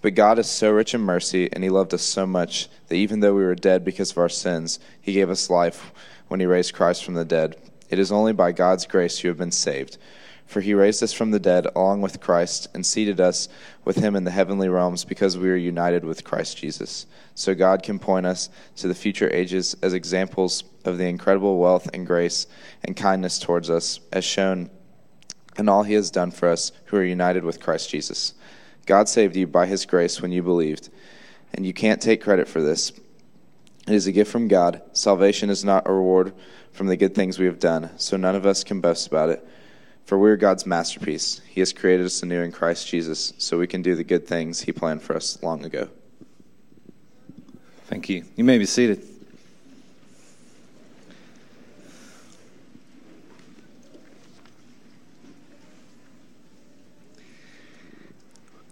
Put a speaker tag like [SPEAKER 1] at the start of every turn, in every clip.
[SPEAKER 1] But God is so rich in mercy, and He loved us so much that even though we were dead because of our sins, He gave us life when He raised Christ from the dead. It is only by God's grace you have been saved. For He raised us from the dead along with Christ and seated us with Him in the heavenly realms because we are united with Christ Jesus. So God can point us to the future ages as examples of the incredible wealth and grace and kindness towards us, as shown in all He has done for us who are united with Christ Jesus. God saved you by his grace when you believed, and you can't take credit for this. It is a gift from God. Salvation is not a reward from the good things we have done, so none of us can boast about it. For we are God's masterpiece. He has created us anew in Christ Jesus, so we can do the good things He planned for us long ago.
[SPEAKER 2] Thank you. You may be seated.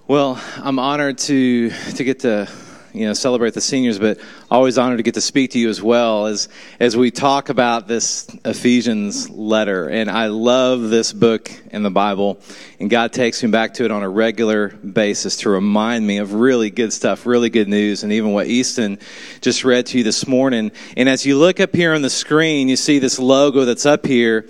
[SPEAKER 2] Well, I'm honored to to get to you know celebrate the seniors, but always honored to get to speak to you as well as as we talk about this Ephesians letter. And I love this book in the Bible, and God takes me back to it on a regular basis to remind me of really good stuff, really good news, and even what Easton just read to you this morning. And as you look up here on the screen, you see this logo that's up here.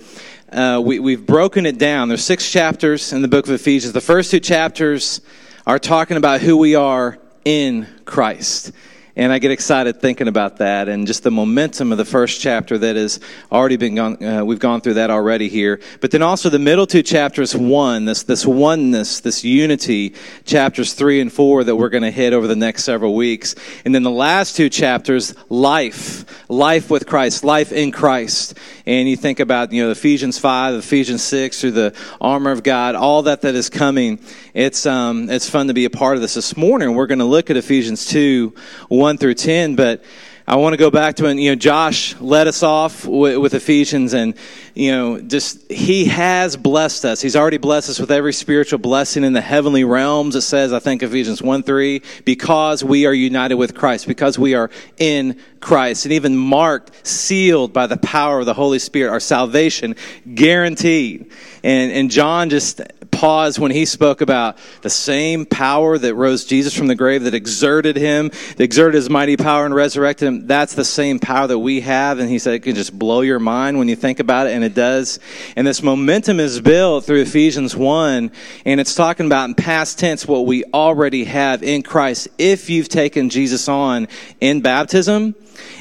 [SPEAKER 2] Uh, we, we've broken it down. There's six chapters in the book of Ephesians. The first two chapters are talking about who we are in Christ. And I get excited thinking about that and just the momentum of the first chapter that has already been gone. Uh, we've gone through that already here. But then also the middle two chapters, one, this, this oneness, this unity, chapters three and four that we're going to hit over the next several weeks. And then the last two chapters, life, life with Christ, life in Christ. And you think about, you know, Ephesians 5, Ephesians 6, through the armor of God, all that that is coming. It's, um, it's fun to be a part of this. This morning, we're going to look at Ephesians 2, 1 1 through 10, but I want to go back to when, you know, Josh led us off with, with, Ephesians and, you know, just, he has blessed us. He's already blessed us with every spiritual blessing in the heavenly realms. It says, I think Ephesians 1 3, because we are united with Christ, because we are in Christ, and even marked, sealed by the power of the Holy Spirit, our salvation guaranteed. And, and John just paused when he spoke about the same power that rose Jesus from the grave, that exerted him, that exerted his mighty power and resurrected him. That's the same power that we have. And he said it can just blow your mind when you think about it, and it does. And this momentum is built through Ephesians 1, and it's talking about in past tense what we already have in Christ if you've taken Jesus on in baptism.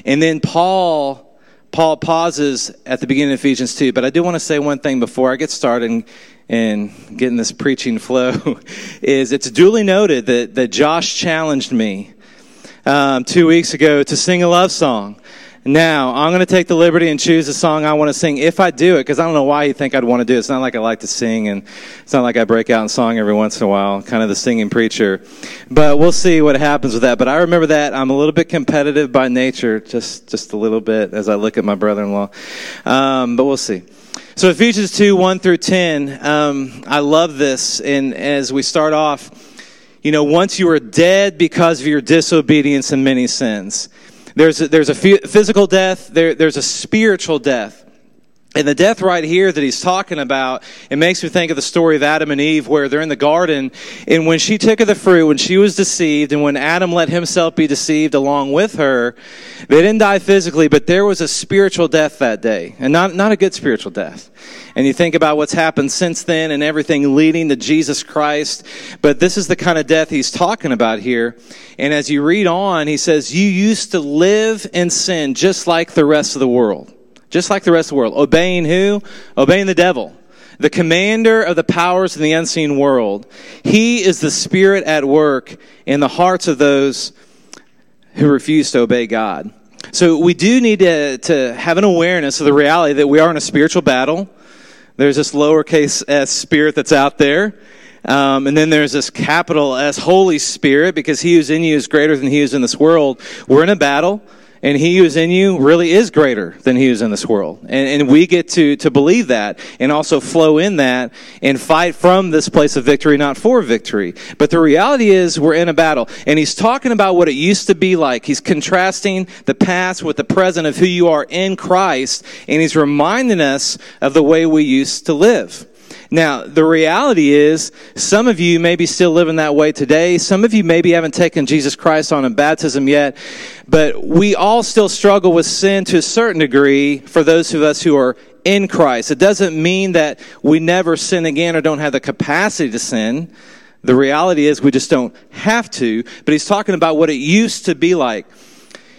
[SPEAKER 2] And then Paul Paul pauses at the beginning of Ephesians 2, but I do want to say one thing before I get started and getting this preaching flow is it's duly noted that, that Josh challenged me um, two weeks ago to sing a love song. Now, I'm going to take the liberty and choose a song I want to sing if I do it, because I don't know why you think I'd want to do it. It's not like I like to sing, and it's not like I break out in song every once in a while, kind of the singing preacher. But we'll see what happens with that. But I remember that I'm a little bit competitive by nature, just, just a little bit as I look at my brother in law. Um, but we'll see. So Ephesians 2, 1 through 10, um, I love this. And as we start off, you know, once you were dead because of your disobedience and many sins. There's a, there's a physical death, there, there's a spiritual death. And the death right here that he's talking about, it makes me think of the story of Adam and Eve where they're in the garden. And when she took of the fruit, when she was deceived, and when Adam let himself be deceived along with her, they didn't die physically, but there was a spiritual death that day. And not, not a good spiritual death. And you think about what's happened since then and everything leading to Jesus Christ. But this is the kind of death he's talking about here. And as you read on, he says, You used to live in sin just like the rest of the world. Just like the rest of the world. Obeying who? Obeying the devil. The commander of the powers in the unseen world. He is the spirit at work in the hearts of those who refuse to obey God. So we do need to, to have an awareness of the reality that we are in a spiritual battle. There's this lowercase s spirit that's out there Um, and then there's this capital S, Holy Spirit, because he who's in you is greater than he who's in this world. We're in a battle and he who's in you really is greater than he who's in this world. And, and, we get to, to believe that and also flow in that and fight from this place of victory, not for victory. But the reality is we're in a battle. And he's talking about what it used to be like. He's contrasting the past with the present of who you are in Christ. And he's reminding us of the way we used to live. Now, the reality is, some of you maybe still living that way today. Some of you maybe haven't taken Jesus Christ on in baptism yet, but we all still struggle with sin to a certain degree for those of us who are in Christ. It doesn't mean that we never sin again or don't have the capacity to sin. The reality is we just don't have to, but he's talking about what it used to be like.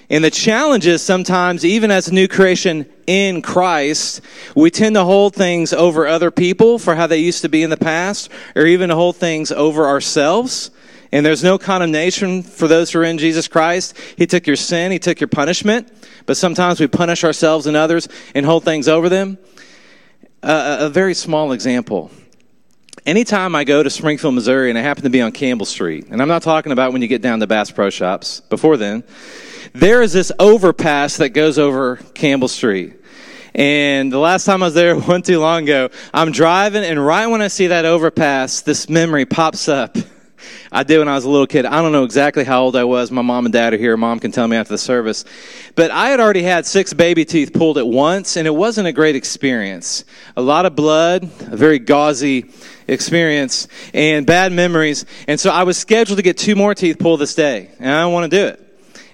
[SPEAKER 2] And the challenge is sometimes, even as a new creation in Christ, we tend to hold things over other people for how they used to be in the past, or even to hold things over ourselves. And there's no condemnation for those who are in Jesus Christ. He took your sin, He took your punishment, but sometimes we punish ourselves and others and hold things over them. Uh, a very small example. Anytime I go to Springfield, Missouri, and I happen to be on Campbell Street, and I'm not talking about when you get down to Bass Pro Shops, before then, there is this overpass that goes over Campbell Street. And the last time I was there, one too long ago, I'm driving, and right when I see that overpass, this memory pops up. I did when I was a little kid. I don't know exactly how old I was. My mom and dad are here. Mom can tell me after the service. But I had already had six baby teeth pulled at once, and it wasn't a great experience. A lot of blood, a very gauzy experience, and bad memories. And so I was scheduled to get two more teeth pulled this day, and I don't want to do it.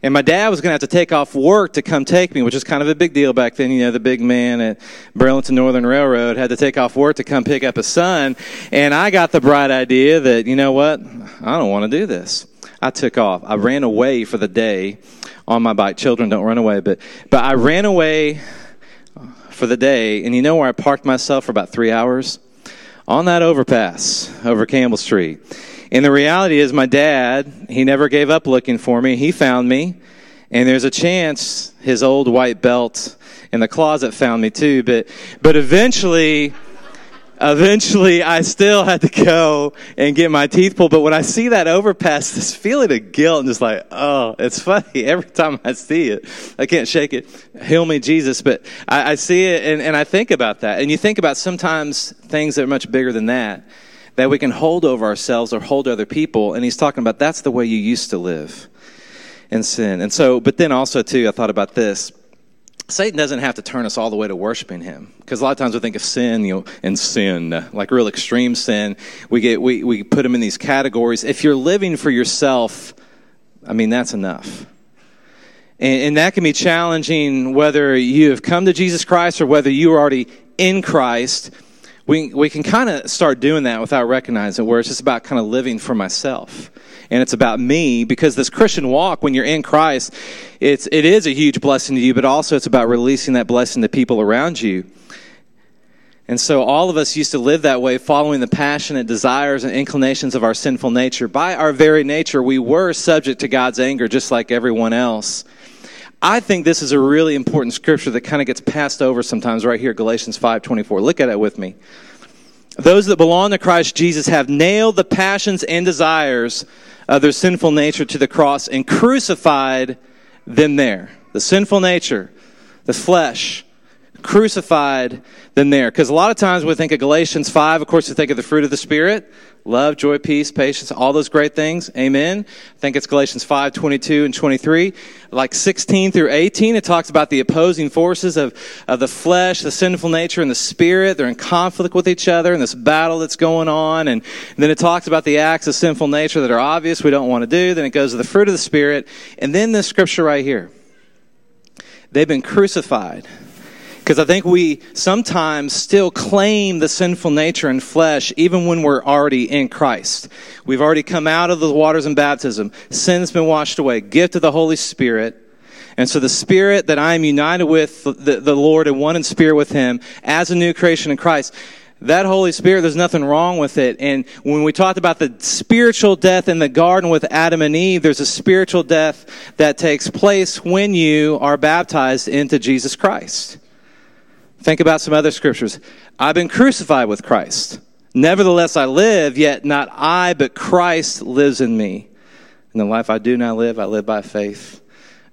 [SPEAKER 2] And my dad was going to have to take off work to come take me, which is kind of a big deal back then. You know, the big man at Burlington Northern Railroad had to take off work to come pick up his son. And I got the bright idea that, you know what? I don't want to do this. I took off. I ran away for the day on my bike. Children don't run away, but, but I ran away for the day. And you know where I parked myself for about three hours? On that overpass over Campbell Street. And the reality is, my dad, he never gave up looking for me. He found me. And there's a chance his old white belt in the closet found me too. But, but eventually, eventually I still had to go and get my teeth pulled. But when I see that overpass, this feeling of guilt and just like, oh, it's funny. Every time I see it, I can't shake it. Heal me, Jesus. But I, I see it and, and I think about that. And you think about sometimes things that are much bigger than that that we can hold over ourselves or hold other people. And he's talking about that's the way you used to live in sin. And so, but then also, too, I thought about this. Satan doesn't have to turn us all the way to worshiping him. Because a lot of times we think of sin, you know, and sin, like real extreme sin. We get, we, we put them in these categories. If you're living for yourself, I mean, that's enough. And, and that can be challenging whether you have come to Jesus Christ or whether you are already in Christ we, we can kind of start doing that without recognizing it, where it's just about kind of living for myself. And it's about me because this Christian walk, when you're in Christ, it's, it is a huge blessing to you, but also it's about releasing that blessing to people around you. And so all of us used to live that way, following the passionate desires and inclinations of our sinful nature. By our very nature, we were subject to God's anger just like everyone else. I think this is a really important scripture that kind of gets passed over sometimes right here, Galatians 5:24. Look at it with me. Those that belong to Christ Jesus have nailed the passions and desires of their sinful nature to the cross and crucified them there. The sinful nature, the flesh, crucified than there. Because a lot of times we think of Galatians 5, of course, we think of the fruit of the Spirit love, joy, peace, patience, all those great things. Amen. I think it's Galatians 5, 22 and 23. Like 16 through 18, it talks about the opposing forces of, of the flesh, the sinful nature, and the spirit. They're in conflict with each other in this battle that's going on. And, and then it talks about the acts of sinful nature that are obvious we don't want to do. Then it goes to the fruit of the spirit. And then this scripture right here. They've been crucified because I think we sometimes still claim the sinful nature and flesh even when we're already in Christ. We've already come out of the waters and baptism. Sin's been washed away. Gift of the Holy Spirit. And so the spirit that I am united with the, the Lord and one in spirit with Him as a new creation in Christ, that Holy Spirit, there's nothing wrong with it. And when we talked about the spiritual death in the garden with Adam and Eve, there's a spiritual death that takes place when you are baptized into Jesus Christ. Think about some other scriptures. I've been crucified with Christ. Nevertheless, I live, yet not I, but Christ lives in me. In the life I do now live, I live by faith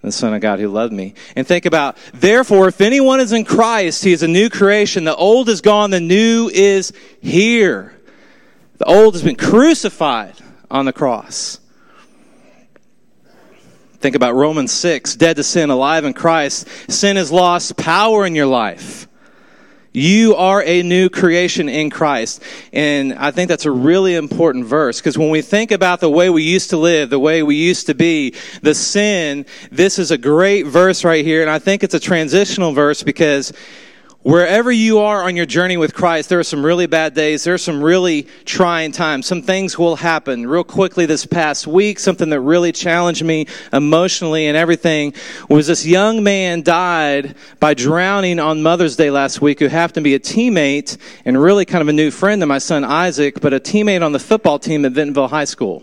[SPEAKER 2] in the Son of God who loved me. And think about, therefore, if anyone is in Christ, he is a new creation. The old is gone, the new is here. The old has been crucified on the cross. Think about Romans 6 dead to sin, alive in Christ. Sin has lost power in your life. You are a new creation in Christ. And I think that's a really important verse because when we think about the way we used to live, the way we used to be, the sin, this is a great verse right here. And I think it's a transitional verse because Wherever you are on your journey with Christ, there are some really bad days. There are some really trying times. Some things will happen. Real quickly this past week, something that really challenged me emotionally and everything was this young man died by drowning on Mother's Day last week who happened to be a teammate and really kind of a new friend to my son Isaac, but a teammate on the football team at Bentonville High School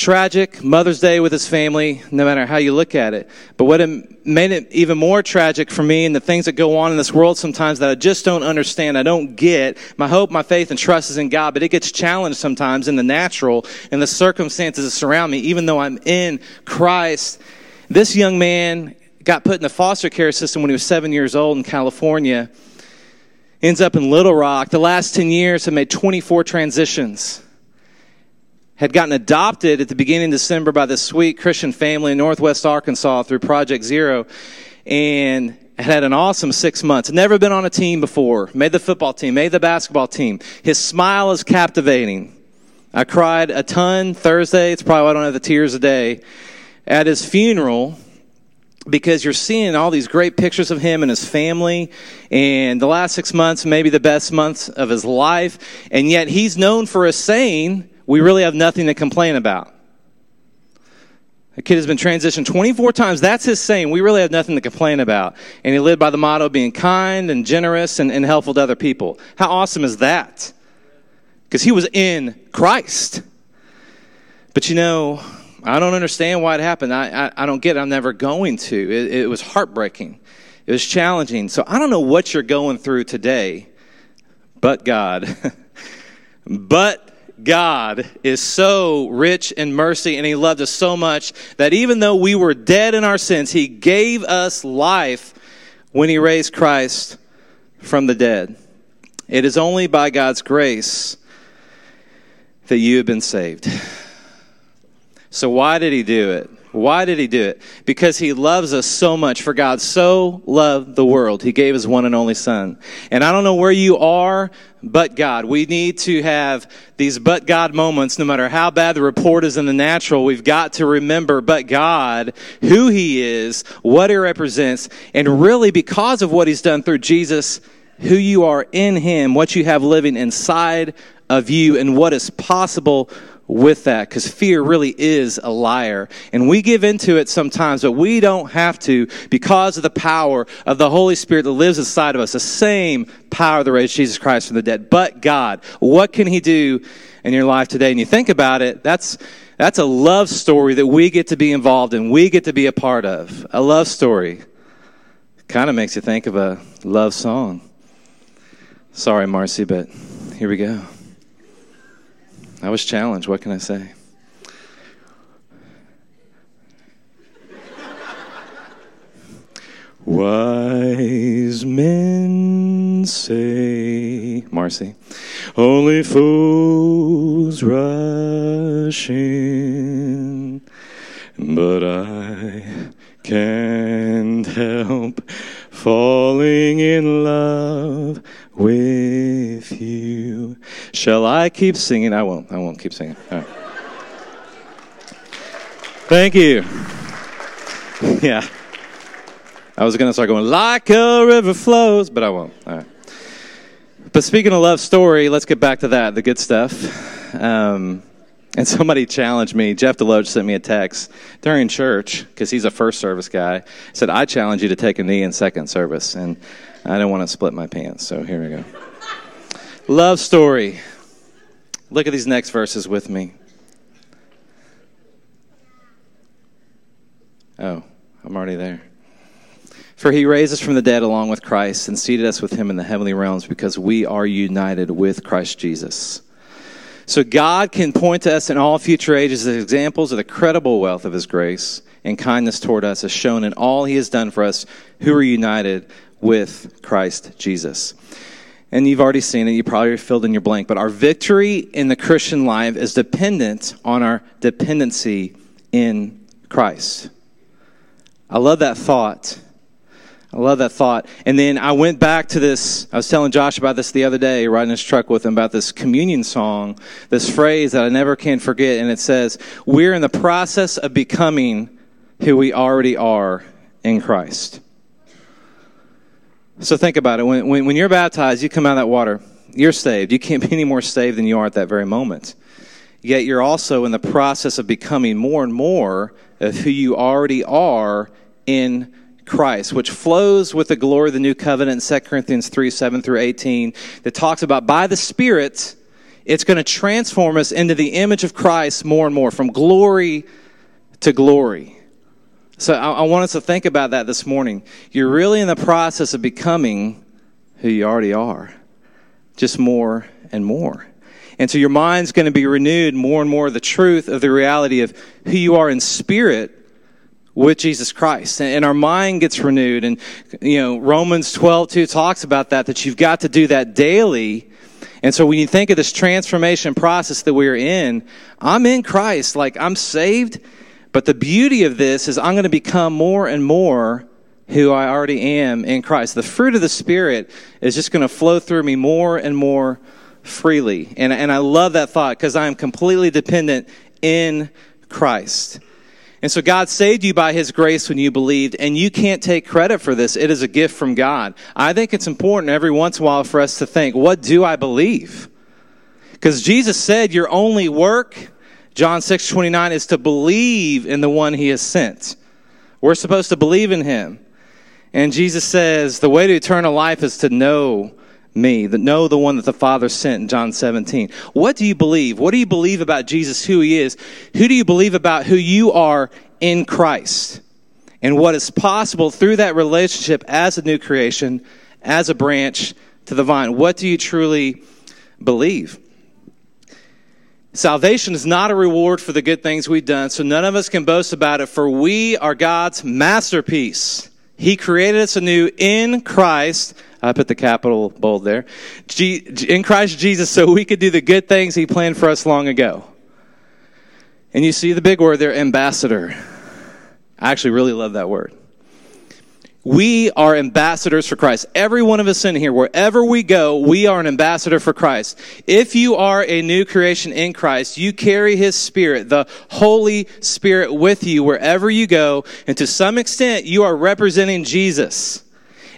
[SPEAKER 2] tragic Mother's Day with his family, no matter how you look at it. But what made it even more tragic for me and the things that go on in this world sometimes that I just don't understand, I don't get. My hope, my faith, and trust is in God, but it gets challenged sometimes in the natural and the circumstances that surround me, even though I'm in Christ. This young man got put in the foster care system when he was seven years old in California. Ends up in Little Rock. The last 10 years have made 24 transitions had gotten adopted at the beginning of December by this sweet Christian family in Northwest Arkansas through Project Zero and had an awesome six months. Never been on a team before. Made the football team, made the basketball team. His smile is captivating. I cried a ton Thursday. It's probably why I don't have the tears a day. At his funeral, because you're seeing all these great pictures of him and his family and the last six months maybe the best months of his life and yet he's known for a saying we really have nothing to complain about. A kid has been transitioned 24 times. That's his saying. We really have nothing to complain about. And he lived by the motto of being kind and generous and, and helpful to other people. How awesome is that? Because he was in Christ. But you know, I don't understand why it happened. I, I, I don't get it. I'm never going to. It, it was heartbreaking. It was challenging. So I don't know what you're going through today, but God. but God is so rich in mercy and He loved us so much that even though we were dead in our sins, He gave us life when He raised Christ from the dead. It is only by God's grace that you have been saved. So, why did He do it? Why did he do it? Because he loves us so much. For God so loved the world, he gave his one and only son. And I don't know where you are, but God. We need to have these but God moments, no matter how bad the report is in the natural. We've got to remember, but God, who he is, what he represents, and really because of what he's done through Jesus, who you are in him, what you have living inside of you, and what is possible with that because fear really is a liar. And we give into it sometimes, but we don't have to because of the power of the Holy Spirit that lives inside of us, the same power that raised Jesus Christ from the dead. But God, what can He do in your life today? And you think about it, that's, that's a love story that we get to be involved in, we get to be a part of. A love story. Kind of makes you think of a love song. Sorry, Marcy, but here we go. I was challenged. What can I say? Wise men say, Marcy, only fools rush in, but I can't I keep singing? I won't. I won't keep singing. Thank you. Yeah. I was going to start going, like a river flows, but I won't. All right. But speaking of love story, let's get back to that, the good stuff. Um, and somebody challenged me. Jeff Deloach sent me a text during church because he's a first service guy. Said, "I challenge you to take a knee in second service," and I didn't want to split my pants. So here we go. Love story. Look at these next verses with me. Oh, I'm already there. For he raised us from the dead along with Christ and seated us with him in the heavenly realms because we are united with Christ Jesus. So God can point to us in all future ages as examples of the credible wealth of his grace and kindness toward us as shown in all he has done for us who are united with Christ Jesus. And you've already seen it, you probably filled in your blank, but our victory in the Christian life is dependent on our dependency in Christ. I love that thought I love that thought. And then I went back to this. I was telling Josh about this the other day, riding his truck with him, about this communion song, this phrase that I never can forget. And it says, We're in the process of becoming who we already are in Christ. So think about it. When, when, when you're baptized, you come out of that water, you're saved. You can't be any more saved than you are at that very moment. Yet you're also in the process of becoming more and more of who you already are in Christ, which flows with the glory of the new covenant in 2 Corinthians 3 7 through 18, that talks about by the Spirit, it's going to transform us into the image of Christ more and more, from glory to glory. So I, I want us to think about that this morning. You're really in the process of becoming who you already are, just more and more. And so your mind's going to be renewed more and more the truth of the reality of who you are in spirit with Jesus Christ. And our mind gets renewed. And, you know, Romans 12, 2 talks about that, that you've got to do that daily. And so when you think of this transformation process that we're in, I'm in Christ, like I'm saved. But the beauty of this is I'm going to become more and more who I already am in Christ. The fruit of the Spirit is just going to flow through me more and more freely. And, and I love that thought because I am completely dependent in Christ. And so God saved you by His grace when you believed, and you can't take credit for this. It is a gift from God. I think it's important every once in a while for us to think, what do I believe? Because Jesus said your only work, John 6 29, is to believe in the one He has sent. We're supposed to believe in Him. And Jesus says the way to eternal life is to know me, that know the one that the Father sent in John 17. What do you believe? What do you believe about Jesus, who he is? Who do you believe about who you are in Christ? And what is possible through that relationship as a new creation, as a branch to the vine? What do you truly believe? Salvation is not a reward for the good things we've done, so none of us can boast about it, for we are God's masterpiece. He created us anew in Christ I put the capital bold there. in Christ Jesus, so we could do the good things He planned for us long ago. And you see the big word there, ambassador. I actually really love that word. We are ambassadors for Christ. Every one of us in here, wherever we go, we are an ambassador for Christ. If you are a new creation in Christ, you carry His Spirit, the Holy Spirit with you wherever you go, and to some extent, you are representing Jesus.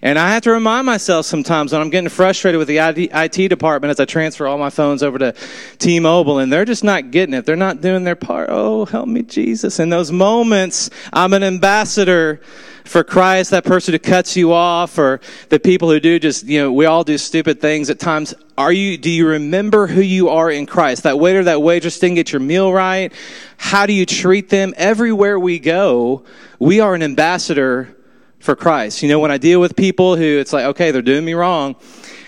[SPEAKER 2] And I have to remind myself sometimes when I'm getting frustrated with the IT department as I transfer all my phones over to T-Mobile and they're just not getting it. They're not doing their part. Oh, help me, Jesus. In those moments, I'm an ambassador for Christ, that person who cuts you off or the people who do just, you know, we all do stupid things at times. Are you, do you remember who you are in Christ? That waiter, that waitress didn't get your meal right. How do you treat them? Everywhere we go, we are an ambassador for Christ. You know, when I deal with people who it's like, okay, they're doing me wrong,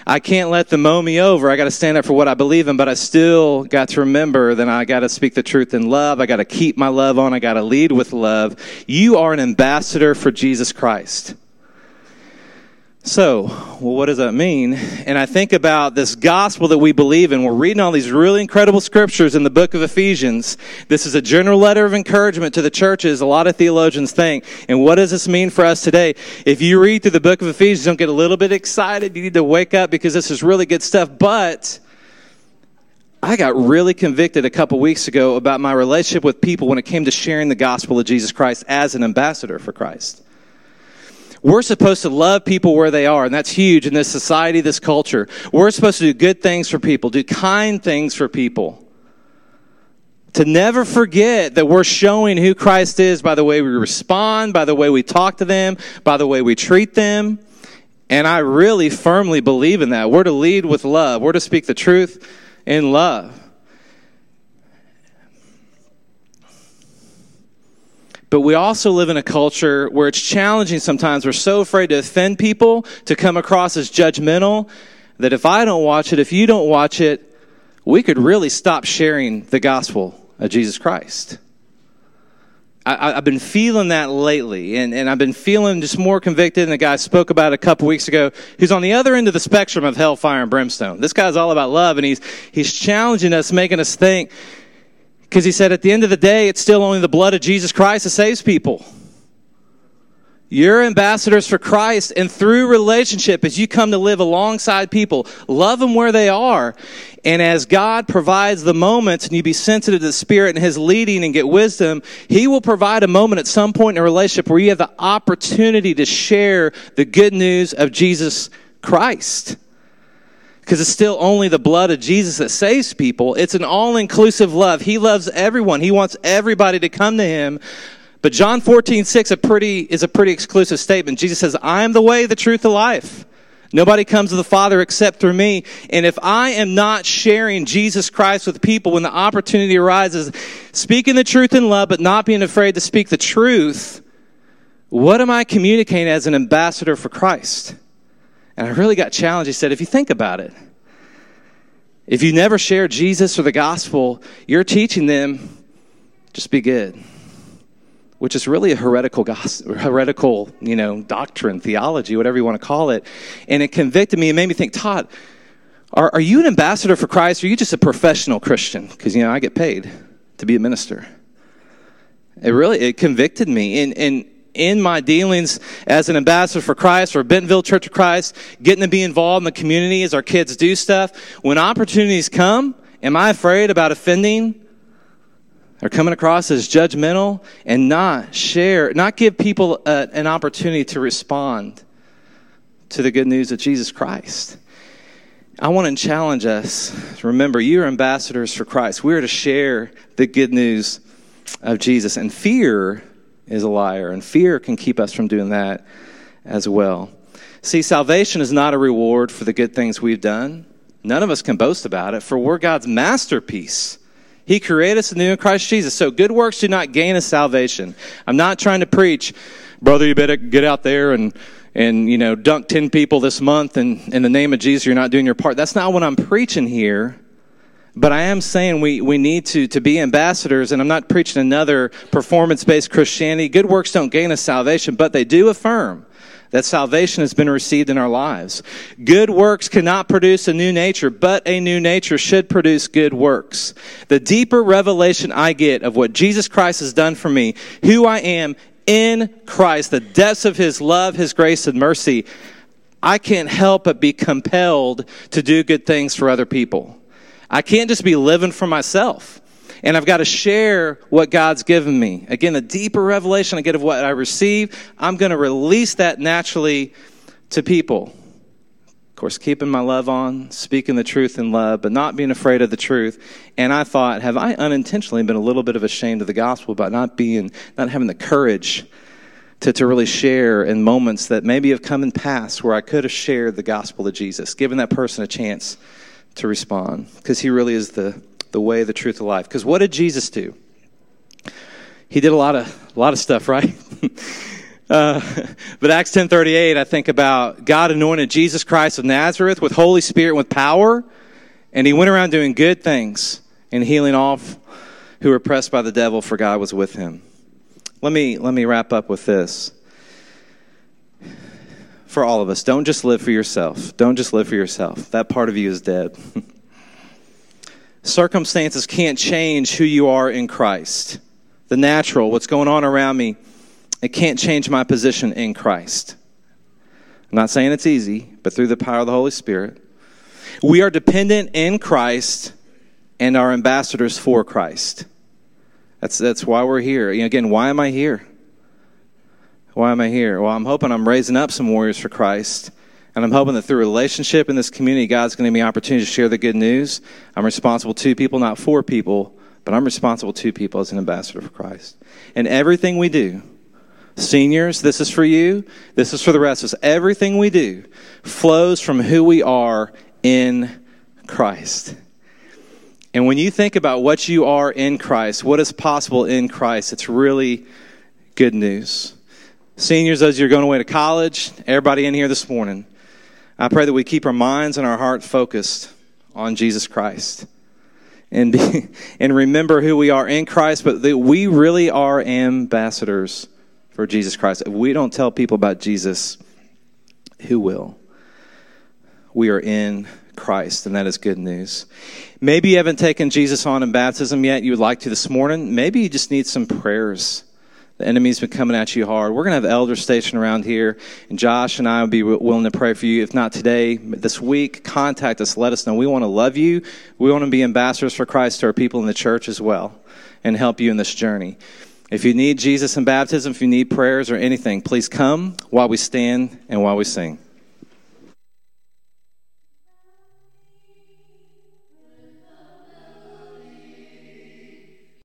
[SPEAKER 2] I can't let them mow me over. I got to stand up for what I believe in, but I still got to remember that I got to speak the truth in love. I got to keep my love on. I got to lead with love. You are an ambassador for Jesus Christ. So, well, what does that mean? And I think about this gospel that we believe in. We're reading all these really incredible scriptures in the book of Ephesians. This is a general letter of encouragement to the churches, a lot of theologians think. And what does this mean for us today? If you read through the book of Ephesians, don't get a little bit excited. You need to wake up because this is really good stuff. But I got really convicted a couple weeks ago about my relationship with people when it came to sharing the gospel of Jesus Christ as an ambassador for Christ. We're supposed to love people where they are, and that's huge in this society, this culture. We're supposed to do good things for people, do kind things for people. To never forget that we're showing who Christ is by the way we respond, by the way we talk to them, by the way we treat them. And I really firmly believe in that. We're to lead with love, we're to speak the truth in love. But we also live in a culture where it's challenging sometimes. We're so afraid to offend people, to come across as judgmental, that if I don't watch it, if you don't watch it, we could really stop sharing the gospel of Jesus Christ. I, have been feeling that lately, and, and I've been feeling just more convicted. And the guy spoke about a couple weeks ago, who's on the other end of the spectrum of hellfire and brimstone. This guy's all about love, and he's, he's challenging us, making us think, because he said at the end of the day, it's still only the blood of Jesus Christ that saves people. You're ambassadors for Christ, and through relationship, as you come to live alongside people, love them where they are. And as God provides the moments, and you be sensitive to the Spirit and His leading and get wisdom, He will provide a moment at some point in a relationship where you have the opportunity to share the good news of Jesus Christ. Because it's still only the blood of Jesus that saves people. It's an all inclusive love. He loves everyone. He wants everybody to come to Him. But John 14, 6 a pretty, is a pretty exclusive statement. Jesus says, I am the way, the truth, the life. Nobody comes to the Father except through me. And if I am not sharing Jesus Christ with people when the opportunity arises, speaking the truth in love, but not being afraid to speak the truth, what am I communicating as an ambassador for Christ? And I really got challenged. He said, if you think about it, if you never share Jesus or the gospel, you're teaching them just be good which is really a heretical, heretical, you know, doctrine, theology, whatever you want to call it. And it convicted me and made me think, Todd, are, are you an ambassador for Christ or are you just a professional Christian? Because, you know, I get paid to be a minister. It really, it convicted me. And, and in my dealings as an ambassador for Christ or Bentonville Church of Christ, getting to be involved in the community as our kids do stuff, when opportunities come, am I afraid about offending or coming across as judgmental and not share, not give people a, an opportunity to respond to the good news of Jesus Christ. I want to challenge us. Remember, you're ambassadors for Christ. We're to share the good news of Jesus. And fear is a liar, and fear can keep us from doing that as well. See, salvation is not a reward for the good things we've done. None of us can boast about it, for we're God's masterpiece. He created us anew in Christ Jesus. So good works do not gain us salvation. I'm not trying to preach, brother, you better get out there and, and, you know, dunk 10 people this month and in the name of Jesus, you're not doing your part. That's not what I'm preaching here. But I am saying we, we need to, to be ambassadors, and I'm not preaching another performance based Christianity. Good works don't gain us salvation, but they do affirm that salvation has been received in our lives. Good works cannot produce a new nature, but a new nature should produce good works. The deeper revelation I get of what Jesus Christ has done for me, who I am in Christ, the depths of his love, his grace, and mercy, I can't help but be compelled to do good things for other people. I can't just be living for myself and I've got to share what God's given me. Again, the deeper revelation I get of what I receive, I'm going to release that naturally to people. Of course, keeping my love on, speaking the truth in love, but not being afraid of the truth. And I thought, have I unintentionally been a little bit of ashamed of the gospel about not being, not having the courage to, to really share in moments that maybe have come in past where I could have shared the gospel of Jesus, given that person a chance to respond? Because he really is the the way, the truth, the life. Because what did Jesus do? He did a lot of a lot of stuff, right? uh, but Acts ten thirty eight, I think about God anointed Jesus Christ of Nazareth with Holy Spirit and with power, and he went around doing good things and healing all who were oppressed by the devil, for God was with him. Let me let me wrap up with this. For all of us, don't just live for yourself. Don't just live for yourself. That part of you is dead. Circumstances can't change who you are in Christ. The natural, what's going on around me, it can't change my position in Christ. I'm not saying it's easy, but through the power of the Holy Spirit. We are dependent in Christ and are ambassadors for Christ. That's, that's why we're here. Again, why am I here? Why am I here? Well, I'm hoping I'm raising up some warriors for Christ and I'm hoping that through relationship in this community, God's going to give me an opportunity to share the good news. I'm responsible to people, not for people, but I'm responsible to people as an ambassador for Christ. And everything we do, seniors, this is for you, this is for the rest of us. Everything we do flows from who we are in Christ. And when you think about what you are in Christ, what is possible in Christ, it's really good news. Seniors, as you're going away to college, everybody in here this morning, I pray that we keep our minds and our heart focused on Jesus Christ. And, be, and remember who we are in Christ, but that we really are ambassadors for Jesus Christ. If we don't tell people about Jesus, who will? We are in Christ, and that is good news. Maybe you haven't taken Jesus on in baptism yet, you would like to this morning. Maybe you just need some prayers. The enemy's been coming at you hard. We're going to have elders stationed around here, and Josh and I will be willing to pray for you. If not today, this week, contact us. Let us know. We want to love you. We want to be ambassadors for Christ to our people in the church as well and help you in this journey. If you need Jesus in baptism, if you need prayers or anything, please come while we stand and while we sing.